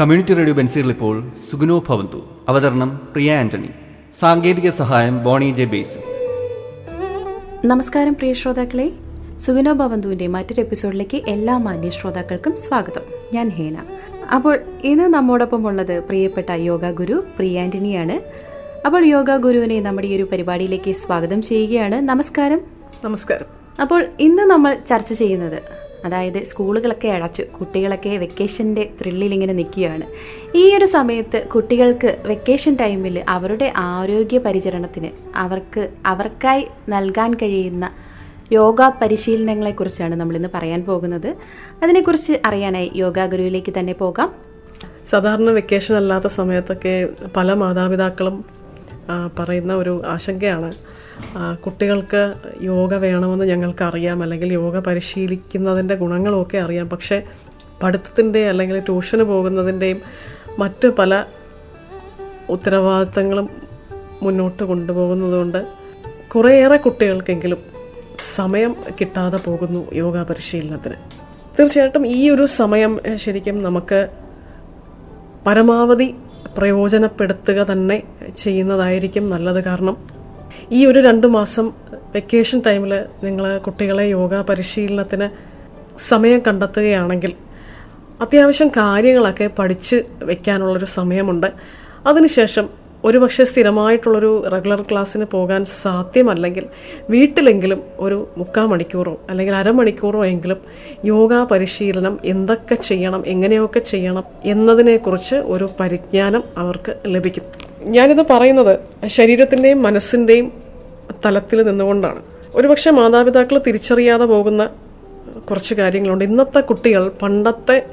Community radio ബെൻസീറിൽ ഇപ്പോൾ സുഗുനോ ഭവന്തു. അവതരണം പ്രിയ ആന്റണി. സാങ്കേതിക സഹായം ബോണി ജെ ബേസ്. നമസ്കാരം പ്രിയ ശ്രോതാക്കളെ. സുഗുനോ ഭവന്തുവിന്റെ മറ്റൊരു എപ്പിസോഡിലേക്ക് എല്ലാ മാന്യ ശ്രോതാക്കൾക്കും സ്വാഗതം. ഞാൻ ഹേന. അപ്പോൾ ഇന്ന് നമ്മോടൊപ്പം ഉള്ളത് പ്രിയപ്പെട്ട യോഗ ഗുരു പ്രിയ ആന്റണിയാണ്. അപ്പോൾ യോഗ ഗുരുവിനെ നമ്മുടെ ഈ ഒരു പരിപാടിയിലേക്ക് സ്വാഗതം ചെയ്യുകയാണ്. നമസ്കാരം. നമസ്കാരം. അപ്പോൾ ഇന്ന് നമ്മൾ ചർച്ച ചെയ്യുന്നത് അതായത് സ്കൂളുകളൊക്കെ അടച്ചു കുട്ടികളൊക്കെ വെക്കേഷന്റെ ത്രില്ലിൽ ഇങ്ങനെ നിൽക്കുകയാണ്. ഈ ഒരു സമയത്ത് കുട്ടികൾക്ക് വെക്കേഷൻ ടൈമിൽ അവരുടെ ആരോഗ്യ പരിചരണത്തിന് അവർക്ക് അവർക്കായി നൽകാൻ കഴിയുന്ന യോഗ പരിശീലനങ്ങളെക്കുറിച്ചാണ് നമ്മളിന്ന് പറയാൻ പോകുന്നത്. അതിനെക്കുറിച്ച് അറിയാനായി യോഗാ ഗുരുവിലേക്ക് തന്നെ പോകാം. സാധാരണ വെക്കേഷൻ അല്ലാത്ത സമയത്തൊക്കെ പല മാതാപിതാക്കളും പറയുന്ന ഒരു ആശങ്കയാണ്. കുട്ടികൾക്ക് യോഗ വേണമെന്ന് ഞങ്ങൾക്കറിയാം അല്ലെങ്കിൽ യോഗ പരിശീലിക്കുന്നതിന്റെ ഗുണങ്ങളൊക്കെ അറിയാം. പക്ഷേ പഠിത്തത്തിന്റെ അല്ലെങ്കിൽ ട്യൂഷന് പോകുന്നതിന്റെയും മറ്റ് പല ഉത്തരവാദിത്തങ്ങളും മുന്നോട്ട് കൊണ്ടുപോകുന്നതുകൊണ്ട് കുറേയേറെ കുട്ടികൾക്കെങ്കിലും സമയം കിട്ടാതെ പോകുന്നു യോഗ പരിശീലനത്തിന്. തീർച്ചയായിട്ടും ഈ ഒരു സമയം ശരിക്കും നമുക്ക് പരമാവധി പ്രയോജനപ്പെടുത്തുക തന്നെ ചെയ്യുന്നതായിരിക്കും നല്ലത്. കാരണം ഈ ഒരു രണ്ട് മാസം വെക്കേഷൻ ടൈമിൽ നിങ്ങൾ കുട്ടികളെ യോഗ പരിശീലനത്തിന് സമയം കണ്ടെത്തുകയാണെങ്കിൽ അത്യാവശ്യം കാര്യങ്ങളൊക്കെ പഠിച്ച് വെക്കാനുള്ളൊരു സമയമുണ്ട്. അതിനുശേഷം ഒരുപക്ഷെ സ്ഥിരമായിട്ടുള്ളൊരു റെഗുലർ ക്ലാസ്സിന് പോകാൻ സാധ്യമല്ലെങ്കിൽ വീട്ടിലെങ്കിലും ഒരു മുക്കാൽ മണിക്കൂറോ അല്ലെങ്കിൽ അരമണിക്കൂറോ എങ്കിലും യോഗ പരിശീലനം എന്തൊക്കെ ചെയ്യണം എങ്ങനെയൊക്കെ ചെയ്യണം എന്നതിനെക്കുറിച്ച് ഒരു പരിജ്ഞാനം അവർക്ക് ലഭിക്കും. ഞാനിത് പറയുന്നത് ശരീരത്തിന്റെയും മനസ്സിന്റെയും തലത്തിൽ നിന്നുകൊണ്ടാണ്. ഒരുപക്ഷെ മാതാപിതാക്കൾ തിരിച്ചറിയാതെ പോകുന്ന കുറച്ച് കാര്യങ്ങളുണ്ട്. ഇന്നത്തെ കുട്ടികൾ പണ്ടത്തെ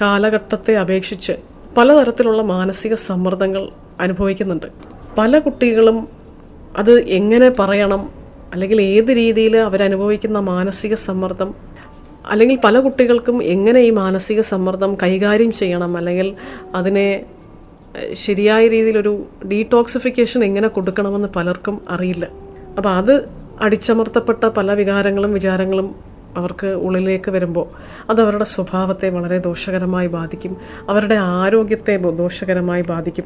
കാലഘട്ടത്തെ അപേക്ഷിച്ച് പലതരത്തിലുള്ള മാനസിക സമ്മർദ്ദങ്ങൾ അനുഭവിക്കുന്നുണ്ട്. പല കുട്ടികളും അത് എങ്ങനെ പറയണം അല്ലെങ്കിൽ ഏത് രീതിയിൽ അവരനുഭവിക്കുന്ന മാനസിക സമ്മർദ്ദം അല്ലെങ്കിൽ പല കുട്ടികൾക്കും എങ്ങനെ ഈ മാനസിക സമ്മർദ്ദം കൈകാര്യം ചെയ്യണം അല്ലെങ്കിൽ അതിനെ ശരിയായ രീതിയിലൊരു ഡീടോക്സിഫിക്കേഷൻ എങ്ങനെ കൊടുക്കണമെന്ന് പലർക്കും അറിയില്ല. അപ്പോൾ അത് അടിച്ചമർത്തപ്പെട്ട പല വികാരങ്ങളും വിചാരങ്ങളും അവർക്ക് ഉള്ളിലേക്ക് വരുമ്പോൾ അത് അവരുടെ സ്വഭാവത്തെ വളരെ ദോഷകരമായി ബാധിക്കും. അവരുടെ ആരോഗ്യത്തെ ദോഷകരമായി ബാധിക്കും.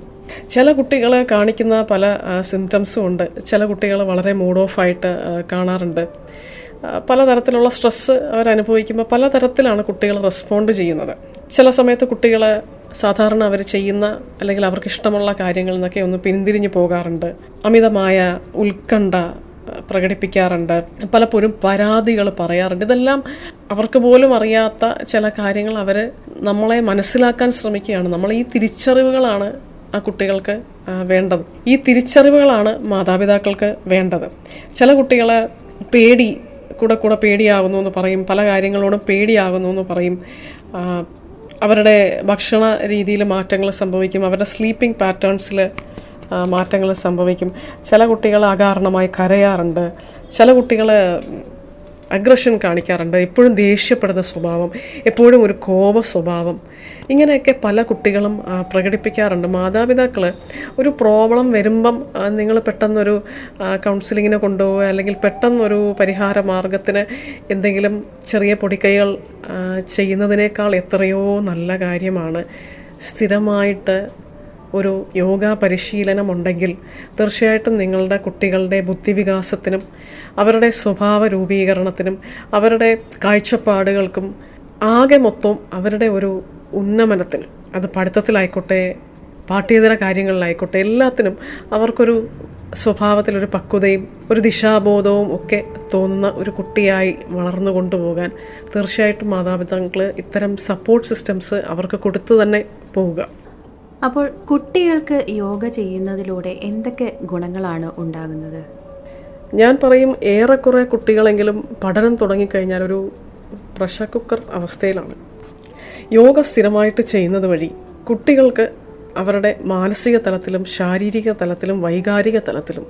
ചില കുട്ടികളെ കാണിക്കുന്ന പല സിംറ്റംസും ഉണ്ട്. ചില കുട്ടികൾ വളരെ മൂഡ് ഓഫ് ആയിട്ട് കാണാറുണ്ട്. പലതരത്തിലുള്ള സ്ട്രെസ്സ് അവരനുഭവിക്കുമ്പോൾ പലതരത്തിലാണ് കുട്ടികൾ റെസ്പോണ്ട് ചെയ്യുന്നത്. ചില സമയത്ത് കുട്ടികൾ സാധാരണ അവർ ചെയ്യുന്ന അല്ലെങ്കിൽ അവർക്ക് ഇഷ്ടമുള്ള കാര്യങ്ങളിൽ നിന്നൊക്കെ ഒന്ന് പിന്തിരിഞ്ഞു പോകാറുണ്ട്. അമിതമായ ഉത്കണ്ഠ പ്രകടിപ്പിക്കാറുണ്ട്. പലപ്പോഴും പരാതികൾ പറയാറുണ്ട്. ഇതെല്ലാം അവർക്ക് പോലും അറിയാത്ത ചില കാര്യങ്ങൾ അവർ നമ്മളെ മനസ്സിലാക്കാൻ ശ്രമിക്കുകയാണ്. നമ്മൾ ഈ തിരിച്ചറിവുകളാണ് ആ കുട്ടികൾക്ക് വേണ്ടത്. ഈ തിരിച്ചറിവുകളാണ് മാതാപിതാക്കൾക്ക് വേണ്ടത്. ചില കുട്ടികൾ പേടി കൂടെ കൂടെ പേടിയാകുന്നു എന്ന് പറയും. പല കാര്യങ്ങളോടും പേടിയാകുന്നു എന്ന് പറയും. അവരുടെ ഭക്ഷണ രീതിയിൽ മാറ്റങ്ങൾ സംഭവിക്കും. അവരുടെ സ്ലീപ്പിംഗ് പാറ്റേൺസിൽ മാറ്റങ്ങൾ സംഭവിക്കും. ചില കുട്ടികൾ അകാരണമായി കരയാറുണ്ട്. ചില കുട്ടികൾ അഗ്രഷൻ കാണിക്കാറുണ്ട്. എപ്പോഴും ദേഷ്യപ്പെടുന്ന സ്വഭാവം എപ്പോഴും ഒരു കോപ സ്വഭാവം. ഇങ്ങനെയൊക്കെ പല കുട്ടികളും പ്രകടിപ്പിക്കാറുണ്ട്. മാതാപിതാക്കൾ ഒരു പ്രോബ്ലം വരുമ്പം നിങ്ങൾ പെട്ടെന്നൊരു കൗൺസിലിങ്ങിന് കൊണ്ടുപോവുക അല്ലെങ്കിൽ പെട്ടെന്നൊരു പരിഹാര മാർഗത്തിന് എന്തെങ്കിലും ചെറിയ പൊടിക്കൈകൾ ചെയ്യുന്നതിനേക്കാൾ എത്രയോ നല്ല കാര്യമാണ്. സ്ഥിരമായിട്ട് ഒരു യോഗ പരിശീലനം ഉണ്ടെങ്കിൽ തീർച്ചയായിട്ടും നിങ്ങളുടെ കുട്ടികളുടെ ബുദ്ധിവികാസത്തിനും അവരുടെ സ്വഭാവ രൂപീകരണത്തിനും അവരുടെ കാഴ്ചപ്പാടുകൾക്കും ആകെ മൊത്തം അവരുടെ ഒരു ഉന്നമനത്തിന് അത് പഠിത്തത്തിലായിക്കോട്ടെ പാഠ്യേതര കാര്യങ്ങളിലായിക്കോട്ടെ എല്ലാത്തിനും അവർക്കൊരു സ്വഭാവത്തിലൊരു പക്വതയും ഒരു ദിശാബോധവും ഒക്കെ തോന്നുന്ന ഒരു കുട്ടിയായി വളർന്നു കൊണ്ടുപോകാൻ തീർച്ചയായിട്ടും മാതാപിതാക്കൾ ഇത്തരം സപ്പോർട്ട് സിസ്റ്റംസ് അവർക്ക് കൊടുത്തു തന്നെ പോവുക. അപ്പോൾ കുട്ടികൾക്ക് യോഗ ചെയ്യുന്നതിലൂടെ എന്തൊക്കെ ഗുണങ്ങളാണ് ഉണ്ടാകുന്നത്? ഞാൻ പറയും ഏറെക്കുറെ കുട്ടികളെങ്കിലും പഠനം തുടങ്ങിക്കഴിഞ്ഞാൽ ഒരു പ്രഷർ കുക്കർ അവസ്ഥയിലാണ്. യോഗ സ്ഥിരമായിട്ട് ചെയ്യുന്നത് വഴി കുട്ടികൾക്ക് അവരുടെ മാനസിക തലത്തിലും ശാരീരിക തലത്തിലും വൈകാരിക തലത്തിലും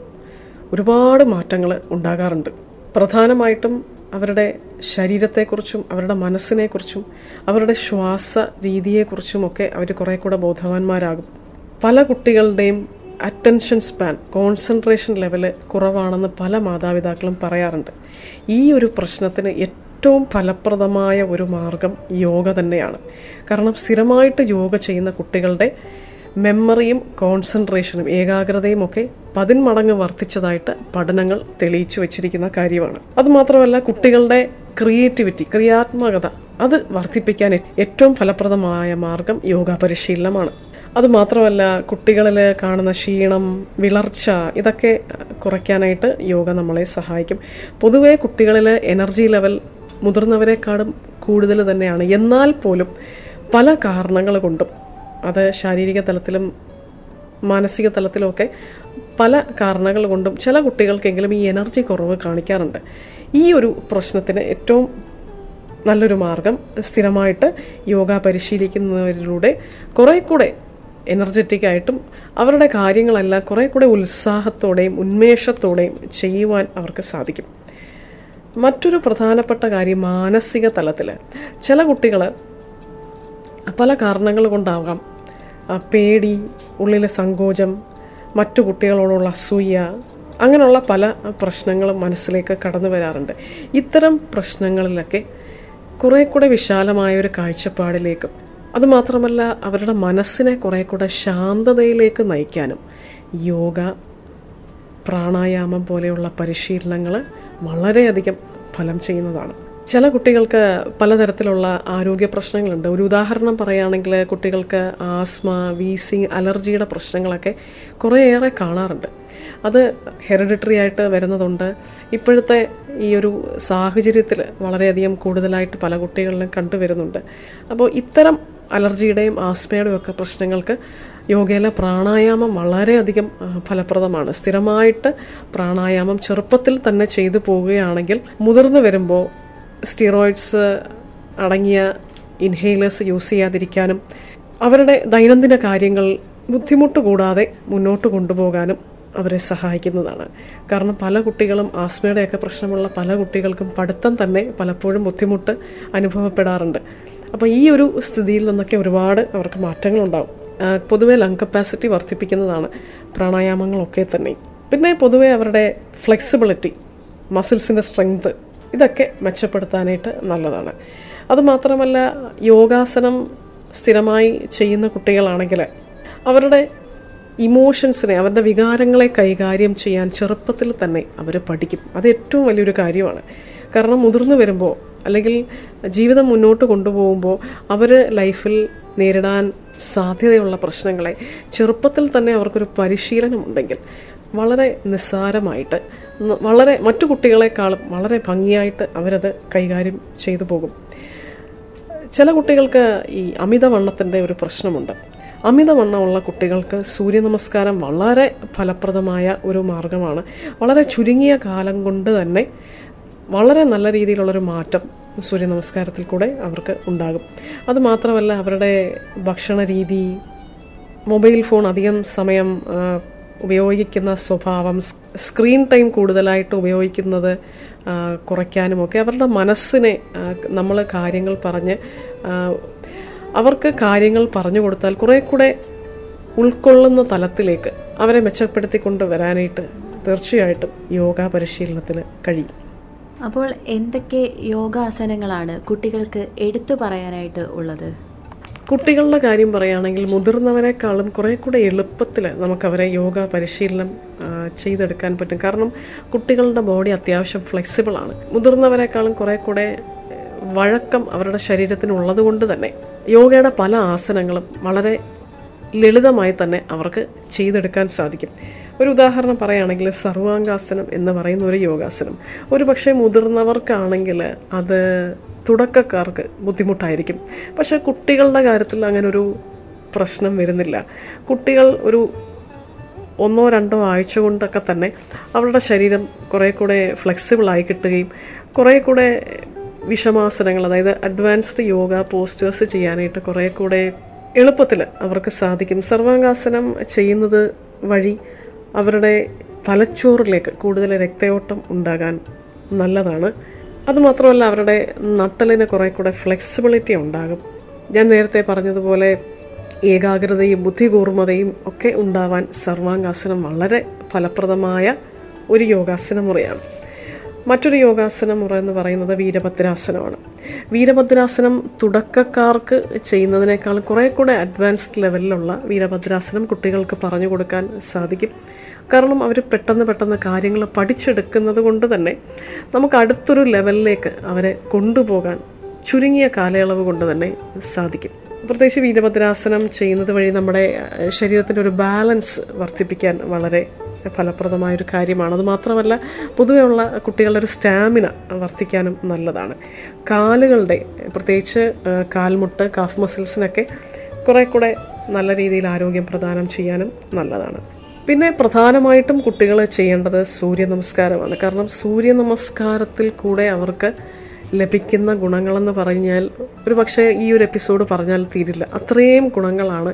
ഒരുപാട് മാറ്റങ്ങൾ ഉണ്ടാകാറുണ്ട്. പ്രധാനമായിട്ടും അവരുടെ ശരീരത്തെക്കുറിച്ചും അവരുടെ മനസ്സിനെക്കുറിച്ചും അവരുടെ ശ്വാസ രീതിയെക്കുറിച്ചുമൊക്കെ അവർ കുറേ കൂടെ ബോധവാന്മാരാകും. പല കുട്ടികളുടെയും അറ്റൻഷൻ സ്പാൻ കോൺസെൻട്രേഷൻ ലെവൽ കുറവാണെന്ന് പല മാതാപിതാക്കളും പറയാറുണ്ട്. ഈ ഒരു പ്രശ്നത്തിന് ഏറ്റവും ഫലപ്രദമായ ഒരു മാർഗം യോഗ തന്നെയാണ്. കാരണം സ്ഥിരമായിട്ട് യോഗ ചെയ്യുന്ന കുട്ടികളുടെ മെമ്മറിയും കോൺസെൻട്രേഷനും ഏകാഗ്രതയും ഒക്കെ പതിന്മടങ്ങ് വർദ്ധിച്ചതായിട്ട് പഠനങ്ങൾ തെളിയിച്ചു വച്ചിരിക്കുന്ന കാര്യമാണ്. അതുമാത്രമല്ല കുട്ടികളുടെ ക്രിയേറ്റിവിറ്റി ക്രിയാത്മകത അത് വർദ്ധിപ്പിക്കാൻ ഏറ്റവും ഫലപ്രദമായ മാർഗം യോഗ പരിശീലനമാണ്. അതുമാത്രമല്ല കുട്ടികളിൽ കാണുന്ന ക്ഷീണം വിളർച്ച ഇതൊക്കെ കുറയ്ക്കാനായിട്ട് യോഗ നമ്മളെ സഹായിക്കും. പൊതുവേ കുട്ടികളിൽ എനർജി ലെവൽ മുതിർന്നവരെക്കാളും കൂടുതൽ തന്നെയാണ്. എന്നാൽ പോലും പല കാരണങ്ങൾ കൊണ്ടും അത് ശാരീരിക തലത്തിലും മാനസിക തലത്തിലുമൊക്കെ പല കാരണങ്ങൾ കൊണ്ടും ചില കുട്ടികൾക്കെങ്കിലും ഈ എനർജി കുറവ് കാണിക്കാറുണ്ട്. ഈ ഒരു പ്രശ്നത്തിന് ഏറ്റവും നല്ലൊരു മാർഗം സ്ഥിരമായിട്ട് യോഗ പരിശീലിക്കുന്നവരിലൂടെ കുറേ കൂടെ എനർജറ്റിക് ആയിട്ടും അവരുടെ കാര്യങ്ങളെല്ലാം കുറേ കൂടെ ഉത്സാഹത്തോടെയും ഉന്മേഷത്തോടെയും ചെയ്യുവാൻ അവർക്ക് സാധിക്കും. മറ്റൊരു പ്രധാനപ്പെട്ട കാര്യം മാനസിക തലത്തിൽ ചില കുട്ടികൾ പല കാരണങ്ങൾ കൊണ്ടാവാം. പേടി ഉള്ളിലെ സങ്കോചം മറ്റു കുട്ടികളോടുള്ള അസൂയ അങ്ങനെയുള്ള പല പ്രശ്നങ്ങളും മനസ്സിലേക്ക് കടന്നു വരാറുണ്ട്. ഇത്തരം പ്രശ്നങ്ങളിലൊക്കെ കുറേ കൂടെ വിശാലമായ ഒരു കാഴ്ചപ്പാടിലേക്കും അതുമാത്രമല്ല അവരുടെ മനസ്സിനെ കുറേ കൂടെ ശാന്തതയിലേക്ക് നയിക്കാനും യോഗ പ്രാണായാമം പോലെയുള്ള പരിശീലനങ്ങൾ വളരെയധികം ഫലം ചെയ്യുന്നതാണ്. ചില കുട്ടികൾക്ക് പലതരത്തിലുള്ള ആരോഗ്യ പ്രശ്നങ്ങളുണ്ട്. ഒരു ഉദാഹരണം പറയുകയാണെങ്കിൽ കുട്ടികൾക്ക് ആസ്മ വീസിങ് അലർജിയുടെ പ്രശ്നങ്ങളൊക്കെ കുറേയേറെ കാണാറുണ്ട്. അത് ഹെറിഡിറ്ററി ആയിട്ട് വരുന്നതുണ്ട്. ഇപ്പോഴത്തെ ഈ ഒരു സാഹചര്യത്തിൽ വളരെയധികം കൂടുതലായിട്ട് പല കുട്ടികളിലും കണ്ടുവരുന്നുണ്ട്. അപ്പോൾ ഇത്തരം അലർജിയുടെയും ആസ്മയുടെയും ഒക്കെ പ്രശ്നങ്ങൾക്ക് യോഗയിലെ പ്രാണായാമം വളരെയധികം ഫലപ്രദമാണ്. സ്ഥിരമായിട്ട് പ്രാണായാമം ചെറുപ്പത്തിൽ തന്നെ ചെയ്തു പോവുകയാണെങ്കിൽ മുതിർന്നു വരുമ്പോൾ സ്റ്റിറോയിഡ്സ് അടങ്ങിയ ഇൻഹേലേഴ്സ് യൂസ് ചെയ്യാതിരിക്കാനും അവരുടെ ദൈനംദിന കാര്യങ്ങൾ ബുദ്ധിമുട്ട് കൂടാതെ മുന്നോട്ട് കൊണ്ടുപോകാനും അവരെ സഹായിക്കുന്നതാണ്. കാരണം പല കുട്ടികളും ആസ്മയുടെയൊക്കെ പ്രശ്നമുള്ള പല കുട്ടികൾക്കും പഠിത്തം തന്നെ പലപ്പോഴും ബുദ്ധിമുട്ട് അനുഭവപ്പെടാറുണ്ട്. അപ്പോൾ ഈ ഒരു സ്ഥിതിയിൽ നിന്നൊക്കെ ഒരുപാട് അവർക്ക് മാറ്റങ്ങളുണ്ടാകും പൊതുവേ പൊതുവെ ലങ് കപ്പാസിറ്റി വർദ്ധിപ്പിക്കുന്നതാണ് പ്രാണായാമങ്ങളൊക്കെ തന്നെ. പിന്നെ പൊതുവേ അവരുടെ ഫ്ലെക്സിബിലിറ്റി മസിൽസിന്റെ സ്ട്രെങ്ത് ഇതൊക്കെ മെച്ചപ്പെടുത്താനായിട്ട് നല്ലതാണ്. അതുമാത്രമല്ല യോഗാസനം സ്ഥിരമായി ചെയ്യുന്ന കുട്ടികളാണെങ്കിൽ അവരുടെ ഇമോഷൻസിനെ അവരുടെ വികാരങ്ങളെ കൈകാര്യം ചെയ്യാൻ ചെറുപ്പത്തിൽ തന്നെ അവർ പഠിക്കും. അത് ഏറ്റവും വലിയൊരു കാര്യമാണ്. കാരണം മുതിർന്നു വരുമ്പോൾ അല്ലെങ്കിൽ ജീവിതം മുന്നോട്ട് കൊണ്ടുപോകുമ്പോൾ അവർ ലൈഫിൽ നേരിടാൻ സാധ്യതയുള്ള പ്രശ്നങ്ങളെ ചെറുപ്പത്തിൽ തന്നെ അവർക്കൊരു പരിശീലനമുണ്ടെങ്കിൽ വളരെ നിസ്സാരമായിട്ട് വളരെ മറ്റു കുട്ടികളെക്കാളും വളരെ ഭംഗിയായിട്ട് അവരത് കൈകാര്യം ചെയ്തു പോകും. ചില കുട്ടികൾക്ക് ഈ അമിതവണ്ണത്തിന്റെ ഒരു പ്രശ്നമുണ്ട്. അമിതവണ്ണമുള്ള കുട്ടികൾക്ക് സൂര്യനമസ്കാരം വളരെ ഫലപ്രദമായ ഒരു മാർഗമാണ്. വളരെ ചുരുങ്ങിയ കാലം കൊണ്ട് തന്നെ വളരെ നല്ല രീതിയിലുള്ളൊരു മാറ്റം സൂര്യനമസ്കാരത്തിൽ കൂടെ അവർക്ക് ഉണ്ടാകും. അതുമാത്രമല്ല അവരുടെ ഭക്ഷണ രീതി മൊബൈൽ ഫോൺ അധികം സമയം ഉപയോഗിക്കുന്ന സ്വഭാവം സ്ക്രീൻ ടൈം കൂടുതലായിട്ട് ഉപയോഗിക്കുന്നത് കുറയ്ക്കാനുമൊക്കെ അവരുടെ മനസ്സിനെ നമ്മൾ കാര്യങ്ങൾ പറഞ്ഞ് അവർക്ക് കാര്യങ്ങൾ പറഞ്ഞു കൊടുത്താൽ കുറേ കൂടെ ഉൾക്കൊള്ളുന്ന തലത്തിലേക്ക് അവരെ മെച്ചപ്പെടുത്തിക്കൊണ്ട് വരാനായിട്ട് തീർച്ചയായിട്ടും യോഗ പരിശീലനത്തിന് കഴിയും. അപ്പോൾ എന്തൊക്കെ യോഗാസനങ്ങളാണ് കുട്ടികൾക്ക് എടുത്തു പറയാനായിട്ട് ഉള്ളത്? കുട്ടികളുടെ കാര്യം പറയുകയാണെങ്കിൽ മുതിർന്നവരെക്കാളും കുറേ കൂടെ എളുപ്പത്തിൽ നമുക്കവരെ യോഗ പരിശീലനം ചെയ്തെടുക്കാൻ പറ്റും. കാരണം കുട്ടികളുടെ ബോഡി അത്യാവശ്യം ഫ്ലെക്സിബിളാണ് മുതിർന്നവരെക്കാളും കുറേ കൂടെ വഴക്കം അവരുടെ ശരീരത്തിന് ഉള്ളത് കൊണ്ട് തന്നെ യോഗയുടെ പല ആസനങ്ങളും വളരെ ലളിതമായി തന്നെ അവർക്ക് ചെയ്തെടുക്കാൻ സാധിക്കും. ഒരു ഉദാഹരണം പറയുകയാണെങ്കിൽ സർവാംഗാസനം എന്ന് പറയുന്ന ഒരു യോഗാസനം. ഒരു പക്ഷേ മുതിർന്നവർക്കാണെങ്കിൽ അത് തുടക്കക്കാർക്ക് ബുദ്ധിമുട്ടായിരിക്കും. പക്ഷെ കുട്ടികളുടെ കാര്യത്തിൽ അങ്ങനെ ഒരു പ്രശ്നം വരുന്നില്ല. കുട്ടികൾ ഒരു ഒന്നോ രണ്ടോ ആഴ്ച കൊണ്ടൊക്കെ തന്നെ അവരുടെ ശരീരം കുറേ കൂടെ ഫ്ലെക്സിബിളായി കിട്ടുകയും കുറേ കൂടെ വിഷമാസനങ്ങൾ അതായത് അഡ്വാൻസ്ഡ് യോഗ പോസ്റ്റേഴ്സ് ചെയ്യാനായിട്ട് കുറേ കൂടെ എളുപ്പത്തിൽ അവർക്ക് സാധിക്കും. സർവാംഗാസനം ചെയ്യുന്നത് വഴി അവരുടെ തലച്ചോറിലേക്ക് കൂടുതൽ രക്തയോട്ടം ഉണ്ടാകാൻ നല്ലതാണ്. അതുമാത്രമല്ല അവരുടെ നട്ടലിന് കുറേ കൂടെ ഫ്ലെക്സിബിലിറ്റി ഉണ്ടാകും. ഞാൻ നേരത്തെ പറഞ്ഞതുപോലെ ഏകാഗ്രതയും ബുദ്ധികൂർമ്മതയും ഒക്കെ ഉണ്ടാവാൻ സർവാംഗാസനം വളരെ ഫലപ്രദമായ ഒരു യോഗാസന മുറയാണ്. മറ്റൊരു യോഗാസന മുറ എന്ന് പറയുന്നത് വീരഭദ്രാസനമാണ്. വീരഭദ്രാസനം തുടക്കക്കാർക്ക് ചെയ്യുന്നതിനേക്കാൾ കുറേ കൂടെ അഡ്വാൻസ്ഡ് ലെവലിലുള്ള വീരഭദ്രാസനം കുട്ടികൾക്ക് പറഞ്ഞു കൊടുക്കാൻ സാധിക്കും. കാരണം അവർ പെട്ടെന്ന് പെട്ടെന്ന് കാര്യങ്ങൾ പഠിച്ചെടുക്കുന്നത് കൊണ്ട് തന്നെ നമുക്ക് അടുത്തൊരു ലെവലിലേക്ക് അവരെ കൊണ്ടുപോകാൻ ചുരുങ്ങിയ കാലയളവ് കൊണ്ട് തന്നെ സാധിക്കും. പ്രത്യേകിച്ച് വീരഭദ്രാസനം ചെയ്യുന്നത് വഴി നമ്മുടെ ശരീരത്തിന്റെ ഒരു ബാലൻസ് വർദ്ധിപ്പിക്കാൻ വളരെ ഫലപ്രദമായൊരു കാര്യമാണ്. അത് മാത്രമല്ല പൊതുവെയുള്ള കുട്ടികളുടെ ഒരു സ്റ്റാമിന വർദ്ധിക്കാനും നല്ലതാണ്. കാലുകളുടെ പ്രത്യേകിച്ച് കാൽമുട്ട് കാഫ് മസിൽസിനൊക്കെ കുറേ കൂടെ നല്ല രീതിയിൽ ആരോഗ്യം പ്രദാനം ചെയ്യാനും നല്ലതാണ്. പിന്നെ പ്രധാനമായിട്ടും കുട്ടികൾ ചെയ്യേണ്ടത് സൂര്യ നമസ്കാരമാണ് കാരണം സൂര്യ നമസ്കാരത്തിൽ കൂടെ അവർക്ക് ലഭിക്കുന്ന ഗുണങ്ങളെന്ന് പറഞ്ഞാൽ ഒരു പക്ഷേ ഈ ഒരു എപ്പിസോഡ് പറഞ്ഞാൽ തീരില്ല. അത്രയും ഗുണങ്ങളാണ്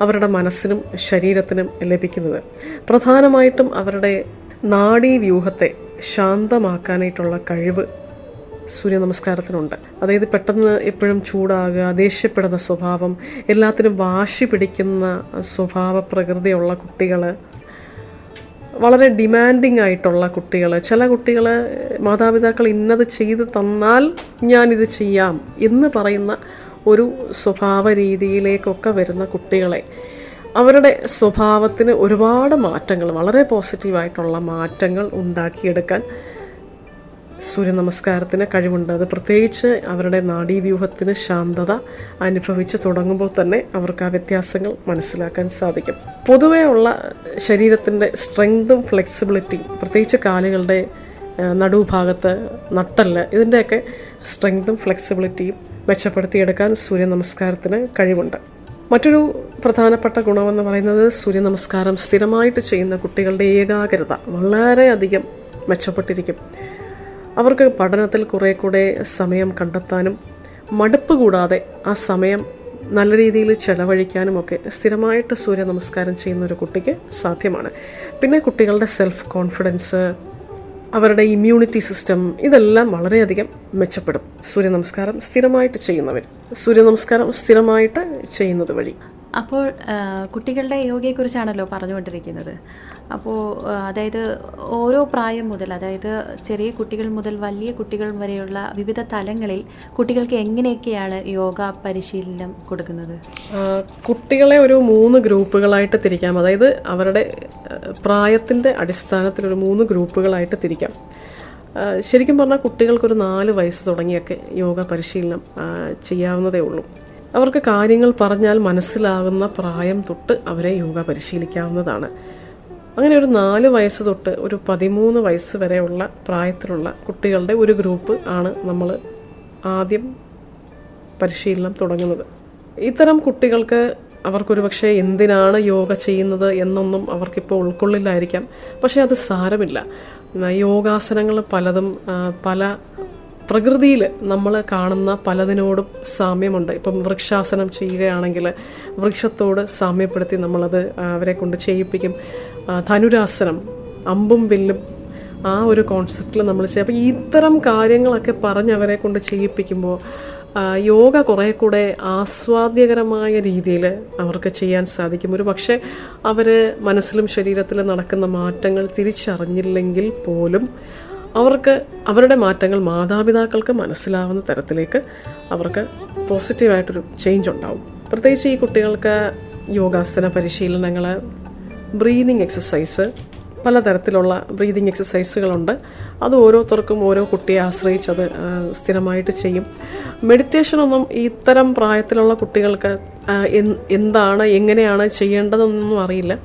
അവരുടെ മനസ്സിനും ശരീരത്തിനും ലഭിക്കുന്നത്. പ്രധാനമായിട്ടും അവരുടെ നാഡീവ്യൂഹത്തെ ശാന്തമാക്കാനായിട്ടുള്ള കഴിവ് സൂര്യ നമസ്കാരത്തിനുണ്ട് അതായത് പെട്ടെന്ന് എപ്പോഴും ചൂടാകുക ദേഷ്യപ്പെടുന്ന സ്വഭാവം എല്ലാത്തിനും വാശി പിടിക്കുന്ന സ്വഭാവ പ്രകൃതിയുള്ള കുട്ടികൾ വളരെ ഡിമാൻഡിങ് ആയിട്ടുള്ള കുട്ടികൾ ചില കുട്ടികൾ മാതാപിതാക്കൾ ഇന്നത് ചെയ്ത് തന്നാൽ ഞാനിത് ചെയ്യാം എന്ന് പറയുന്ന ഒരു സ്വഭാവ രീതിയിലേക്കൊക്കെ വരുന്ന കുട്ടികളെ. അവരുടെ സ്വഭാവത്തിന് ഒരുപാട് മാറ്റങ്ങൾ വളരെ പോസിറ്റീവായിട്ടുള്ള മാറ്റങ്ങൾ ഉണ്ടാക്കിയെടുക്കാൻ സൂര്യ നമസ്കാരത്തിന് കഴിവുണ്ട്. അത് പ്രത്യേകിച്ച് അവരുടെ നാഡീവ്യൂഹത്തിന് ശാന്തത അനുഭവിച്ച് തുടങ്ങുമ്പോൾ തന്നെ അവർക്ക് ആ വ്യത്യാസങ്ങൾ മനസ്സിലാക്കാൻ സാധിക്കും. പൊതുവേ ഉള്ള ശരീരത്തിന്റെ സ്ട്രെങ്തും ഫ്ലെക്സിബിലിറ്റിയും പ്രത്യേകിച്ച് കാലുകളുടെ നടുഭാഗത്ത് നട്ടൽ ഇതിന്റെയൊക്കെ സ്ട്രെങ്തും ഫ്ലെക്സിബിലിറ്റിയും മെച്ചപ്പെടുത്തിയെടുക്കാൻ സൂര്യ നമസ്കാരത്തിന് കഴിവുണ്ട്. മറ്റൊരു പ്രധാനപ്പെട്ട ഗുണമെന്ന് പറയുന്നത് സൂര്യ നമസ്കാരം സ്ഥിരമായിട്ട് ചെയ്യുന്ന കുട്ടികളുടെ ഏകാഗ്രത വളരെയധികം മെച്ചപ്പെട്ടിരിക്കും. അവർക്ക് പഠനത്തിൽ കുറേ കൂടെ സമയം കണ്ടെത്താനും മടുപ്പ് കൂടാതെ ആ സമയം നല്ല രീതിയിൽ ചെലവഴിക്കാനും ഒക്കെ സ്ഥിരമായിട്ട് സൂര്യ നമസ്കാരം ചെയ്യുന്ന ഒരു കുട്ടിക്ക് സാധ്യമാണ്. പിന്നെ കുട്ടികളുടെ സെൽഫ് കോൺഫിഡൻസ് അവരുടെ ഇമ്മ്യൂണിറ്റി സിസ്റ്റം ഇതെല്ലാം വളരെയധികം മെച്ചപ്പെടും. സൂര്യ നമസ്കാരം സ്ഥിരമായിട്ട് ചെയ്യുന്നവർ. സൂര്യ നമസ്കാരം സ്ഥിരമായിട്ട് ചെയ്യുന്നത് വഴി. അപ്പോൾ കുട്ടികളുടെ യോഗയെക്കുറിച്ചാണല്ലോ പറഞ്ഞുകൊണ്ടിരിക്കുന്നത്. അപ്പോൾ അതായത് ഓരോ പ്രായം മുതൽ അതായത് ചെറിയ കുട്ടികൾ മുതൽ വലിയ കുട്ടികൾ വരെയുള്ള വിവിധ തലങ്ങളിൽ കുട്ടികൾക്ക് എങ്ങനെയൊക്കെയാണ് യോഗ പരിശീലനം കൊടുക്കുന്നത്? കുട്ടികളെ ഒരു മൂന്ന് ഗ്രൂപ്പുകളായിട്ട് തിരിക്കാം. അതായത് അവരുടെ പ്രായത്തിന്റെ അടിസ്ഥാനത്തിൽ ഒരു മൂന്ന് ഗ്രൂപ്പുകളായിട്ട് തിരിക്കാം. ശരിക്കും പറഞ്ഞാൽ കുട്ടികൾക്കൊരു നാല് വയസ്സ് തുടങ്ങിയൊക്കെ യോഗ പരിശീലനം ചെയ്യാവുന്നതേ ഉള്ളൂ. അവർക്ക് കാര്യങ്ങൾ പറഞ്ഞാൽ മനസ്സിലാകുന്ന പ്രായം തൊട്ട് അവരെ യോഗ പരിശീലിക്കാവുന്നതാണ്. അങ്ങനെ ഒരു നാല് വയസ്സ് തൊട്ട് ഒരു പതിമൂന്ന് വയസ്സ് വരെയുള്ള പ്രായത്തിലുള്ള കുട്ടികളുടെ ഒരു ഗ്രൂപ്പ് ആണ് നമ്മൾ ആദ്യം പരിശീലനം തുടങ്ങുന്നത്. ഇത്തരം കുട്ടികൾക്ക് അവർക്കൊരു പക്ഷേ എന്തിനാണ് യോഗ ചെയ്യുന്നത് എന്നൊന്നും അവർക്കിപ്പോൾ ഉൾക്കൊള്ളില്ലായിരിക്കാം. പക്ഷേ അത് സാരമില്ല. യോഗാസനങ്ങൾ പലതും പല പ്രകൃതിയിൽ നമ്മൾ കാണുന്ന പലതിനോടും സാമ്യമുണ്ട്. ഇപ്പം വൃക്ഷാസനം ചെയ്യുകയാണെങ്കിൽ വൃക്ഷത്തോട് സാമ്യപ്പെടുത്തി നമ്മളത് അവരെ കൊണ്ട് ചെയ്യിപ്പിക്കും. ധനുരാസനം അമ്പും വില്ലും ആ ഒരു കോൺസെപ്റ്റിൽ നമ്മൾ ചെയ്യും. അപ്പോൾ ഇത്തരം കാര്യങ്ങളൊക്കെ പറഞ്ഞ് അവരെ കൊണ്ട് ചെയ്യിപ്പിക്കുമ്പോൾ യോഗ കുറേ കൂടെ ആസ്വാദ്യകരമായ രീതിയിൽ അവർക്ക് ചെയ്യാൻ സാധിക്കും. ഒരു പക്ഷേ അവർ മനസ്സിലും ശരീരത്തിലും നടക്കുന്ന മാറ്റങ്ങൾ തിരിച്ചറിഞ്ഞില്ലെങ്കിൽ പോലും അവർക്ക് അവരുടെ മാറ്റങ്ങൾ മാതാപിതാക്കൾക്ക് മനസ്സിലാവുന്ന തരത്തിലേക്ക് അവർക്ക് പോസിറ്റീവായിട്ടൊരു ചേഞ്ച് ഉണ്ടാവും. പ്രത്യേകിച്ച് ഈ കുട്ടികൾക്ക് യോഗാസന പരിശീലനങ്ങൾ ബ്രീതിങ് എക്സസൈസ് പലതരത്തിലുള്ള ബ്രീതിങ് എക്സസൈസുകളുണ്ട് അത് ഓരോരുത്തർക്കും ഓരോ കുട്ടിയെ ആശ്രയിച്ചത് സ്ഥിരമായിട്ട് ചെയ്യും. മെഡിറ്റേഷനൊന്നും ഇത്തരം പ്രായത്തിലുള്ള കുട്ടികൾക്ക് എന്താണ് എങ്ങനെയാണ് ചെയ്യേണ്ടതെന്നൊന്നും അറിയില്ല.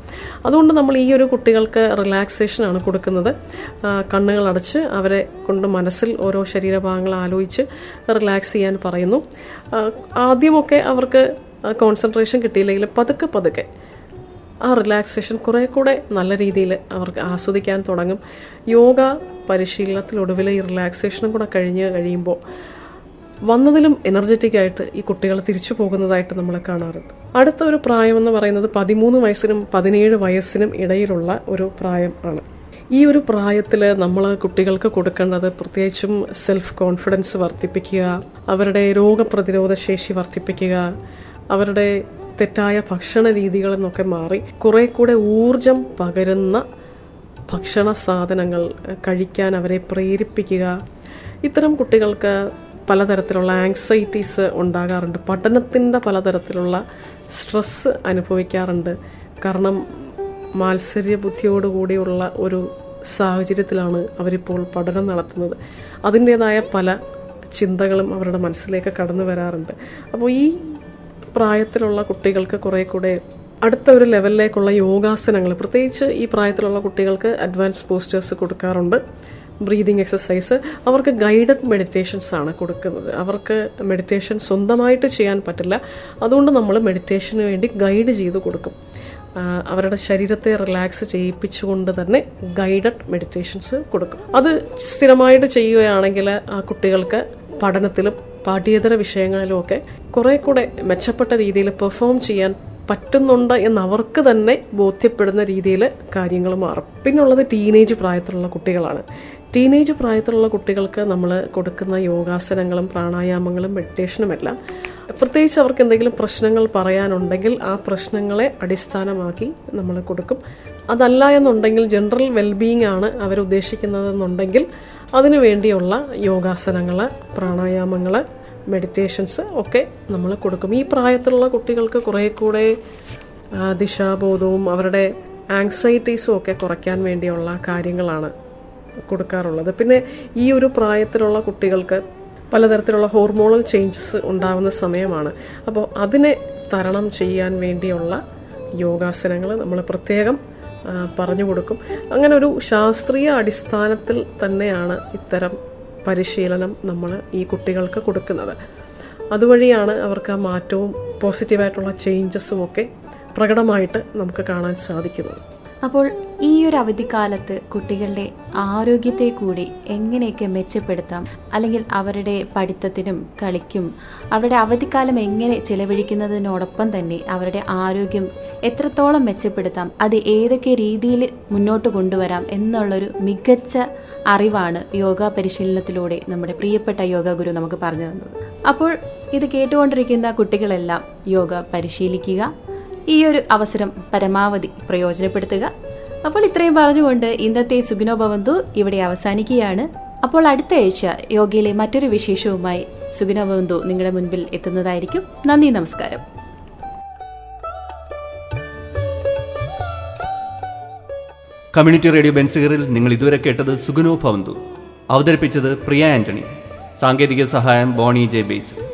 അതുകൊണ്ട് നമ്മൾ ഈ ഒരു കുട്ടികൾക്ക് റിലാക്സേഷനാണ് കൊടുക്കുന്നത്. കണ്ണുകൾ അടച്ച് അവരെ കൊണ്ട് മനസ്സിൽ ഓരോ ശരീരഭാഗങ്ങൾ ആലോചിച്ച് റിലാക്സ് ചെയ്യാൻ പറയുന്നു. ആദ്യമൊക്കെ അവർക്ക് കോൺസെൻട്രേഷൻ കിട്ടിയില്ലെങ്കിൽ പതുക്കെ പതുക്കെ ആ റിലാക്സേഷൻ കുറേ കൂടെ നല്ല രീതിയിൽ അവർക്ക് ആസ്വദിക്കാൻ തുടങ്ങും. യോഗ പരിശീലനത്തിലൊടുവിൽ ഈ റിലാക്സേഷനും കൂടെ കഴിഞ്ഞ് കഴിയുമ്പോൾ വന്നതിലും എനർജറ്റിക് ആയിട്ട് ഈ കുട്ടികൾ തിരിച്ചു പോകുന്നതായിട്ട് നമ്മൾ കാണാറുണ്ട്. അടുത്ത ഒരു പ്രായം എന്ന് പറയുന്നത് പതിമൂന്ന് വയസ്സിനും പതിനേഴ് വയസ്സിനും ഇടയിലുള്ള ഒരു പ്രായം ആണ്. ഈ ഒരു പ്രായത്തിൽ നമ്മൾ കുട്ടികൾക്ക് കൊടുക്കേണ്ടത് പ്രത്യേകിച്ചും സെൽഫ് കോൺഫിഡൻസ് വർദ്ധിപ്പിക്കുക അവരുടെ രോഗപ്രതിരോധ ശേഷി വർദ്ധിപ്പിക്കുക അവരുടെ തെറ്റായ ഭക്ഷണ രീതികളിൽ നിന്നൊക്കെ മാറി കുറെ കൂടെ ഊർജം പകരുന്ന ഭക്ഷണ സാധനങ്ങൾ കഴിക്കാൻ അവരെ പ്രേരിപ്പിക്കുക. ഇത്തരം കുട്ടികൾക്ക് പലതരത്തിലുള്ള ആങ്സൈറ്റീസ് ഉണ്ടാകാറുണ്ട്. പഠനത്തിന്റെ പലതരത്തിലുള്ള സ്ട്രെസ്സ് അനുഭവിക്കാറുണ്ട്. കാരണം മാത്സര്യ ബുദ്ധിയോടുകൂടിയുള്ള ഒരു സാഹചര്യത്തിലാണ് അവരിപ്പോൾ പഠനം നടത്തുന്നത്. അതിന്റേതായ പല ചിന്തകളും അവരുടെ മനസ്സിലേക്ക് കടന്നു വരാറുണ്ട്. അപ്പോൾ ഈ പ്രായത്തിലുള്ള കുട്ടികൾക്ക് കുറേ കൂടെ അടുത്ത ഒരു ലെവലിലേക്കുള്ള യോഗാസനങ്ങൾ. പ്രത്യേകിച്ച് ഈ പ്രായത്തിലുള്ള കുട്ടികൾക്ക് അഡ്വാൻസ് പോസ്റ്റേഴ്സ് കൊടുക്കാറുണ്ട്. ബ്രീതിങ് എക്സസൈസ് അവർക്ക് ഗൈഡഡ് മെഡിറ്റേഷൻസ് ആണ് കൊടുക്കുന്നത്. അവർക്ക് മെഡിറ്റേഷൻ സ്വന്തമായിട്ട് ചെയ്യാൻ പറ്റില്ല. അതുകൊണ്ട് നമ്മൾ മെഡിറ്റേഷന് വേണ്ടി ഗൈഡ് ചെയ്ത് കൊടുക്കും. അവരുടെ ശരീരത്തെ റിലാക്സ് ചെയ്യിപ്പിച്ചുകൊണ്ട് തന്നെ ഗൈഡഡ് മെഡിറ്റേഷൻസ് കൊടുക്കും. അത് സ്ഥിരമായിട്ട് ചെയ്യുകയാണെങ്കിൽ ആ കുട്ടികൾക്ക് പഠനത്തിലും പാഠ്യേതര വിഷയങ്ങളിലും ഒക്കെ കുറെ കൂടെ മെച്ചപ്പെട്ട രീതിയിൽ പെർഫോം ചെയ്യാൻ പറ്റുന്നുണ്ട് എന്ന് അവർക്ക് തന്നെ ബോധ്യപ്പെടുന്ന രീതിയിൽ കാര്യങ്ങൾ മാറും. പിന്നുള്ളത് ടീനേജ് പ്രായത്തിലുള്ള കുട്ടികളാണ്. ടീനേജ് പ്രായത്തിലുള്ള കുട്ടികൾക്ക് നമ്മൾ കൊടുക്കുന്ന യോഗാസനങ്ങളും പ്രാണായാമങ്ങളും മെഡിറ്റേഷനും എല്ലാം പ്രത്യേകിച്ച് അവർക്ക് എന്തെങ്കിലും പ്രശ്നങ്ങൾ പറയാനുണ്ടെങ്കിൽ ആ പ്രശ്നങ്ങളെ അടിസ്ഥാനമാക്കി നമ്മൾ കൊടുക്കും. അതല്ല എന്നുണ്ടെങ്കിൽ ജനറൽ വെൽബീയിങ് ആണ് അവരുദ്ദേശിക്കുന്നതെന്നുണ്ടെങ്കിൽ അതിനു വേണ്ടിയുള്ള യോഗാസനങ്ങൾ പ്രാണായാമങ്ങൾ മെഡിറ്റേഷൻസ് ഒക്കെ നമ്മൾ കൊടുക്കും. ഈ പ്രായത്തിലുള്ള കുട്ടികൾക്ക് കുറേ കൂടെ ദിശാബോധവും അവരുടെ ആങ്സൈറ്റീസും ഒക്കെ കുറയ്ക്കാൻ വേണ്ടിയുള്ള കാര്യങ്ങളാണ് കൊടുക്കാറുള്ളത്. പിന്നെ ഈ ഒരു പ്രായത്തിലുള്ള കുട്ടികൾക്ക് പലതരത്തിലുള്ള ഹോർമോണൽ ചേഞ്ചസ് ഉണ്ടാകുന്ന സമയമാണ്. അപ്പോൾ അതിനെ തരണം ചെയ്യാൻ വേണ്ടിയുള്ള യോഗാസനങ്ങൾ നമ്മൾ പ്രത്യേകം പറഞ്ഞു കൊടുക്കും. അങ്ങനെ ഒരു ശാസ്ത്രീയ അടിസ്ഥാനത്തിൽ തന്നെയാണ് ഇത്തരം പരിശീലനം നമ്മൾ ഈ കുട്ടികൾക്ക് കൊടുക്കുന്നത്. അതുവഴിയാണ് അവർക്ക് ആ മാറ്റവും പോസിറ്റീവായിട്ടുള്ള ചേഞ്ചസും ഒക്കെ പ്രകടമായിട്ട് നമുക്ക് കാണാൻ സാധിക്കുന്നത്. അപ്പോൾ ഒരു അവധിക്കാലത്ത് കുട്ടികളുടെ ആരോഗ്യത്തെ കൂടി എങ്ങനെയൊക്കെ മെച്ചപ്പെടുത്താം? അല്ലെങ്കിൽ അവരുടെ പഠിത്തത്തിനും കളിക്കും അവരുടെ അവധിക്കാലം എങ്ങനെ ചെലവഴിക്കുന്നതിനോടൊപ്പം തന്നെ അവരുടെ ആരോഗ്യം എത്രത്തോളം മെച്ചപ്പെടുത്താം അത് ഏതൊക്കെ രീതിയിൽ മുന്നോട്ട് കൊണ്ടുവരാം എന്നുള്ളൊരു മികച്ച അറിവാണ് യോഗ പരിശീലനത്തിലൂടെ നമ്മുടെ പ്രിയപ്പെട്ട യോഗ ഗുരു നമുക്ക് പറഞ്ഞു തന്നത്. അപ്പോൾ ഇത് കേട്ടുകൊണ്ടിരിക്കുന്ന കുട്ടികളെല്ലാം യോഗ പരിശീലിക്കുക ഈ ഒരു അവസരം പരമാവധി പ്രയോജനപ്പെടുത്തുക. അപ്പോൾ ഇത്രയും പറഞ്ഞുകൊണ്ട് ഇന്നത്തെ സുഗുണോ ഭവന്തു ഇവിടെ അവസാനിക്കുകയാണ്. അപ്പോൾ അടുത്ത ആഴ്ച യോഗയിലെ മറ്റൊരു വിശേഷവുമായി സുഗുണോ ഭവന്തു നിങ്ങളുടെ മുൻപിൽ എത്തുന്നതായിരിക്കും. നന്ദി നമസ്കാരം. കമ്മ്യൂണിറ്റി റേഡിയോ ബെൻസിഗറിൽ നിങ്ങൾ ഇതുവരെ കേട്ടത് സുഗുനോ ഭവന്തു. അവതരിപ്പിച്ചത് പ്രിയ ആന്റണി. സാങ്കേതിക സഹായം ബോണി ജെ ബേസ്.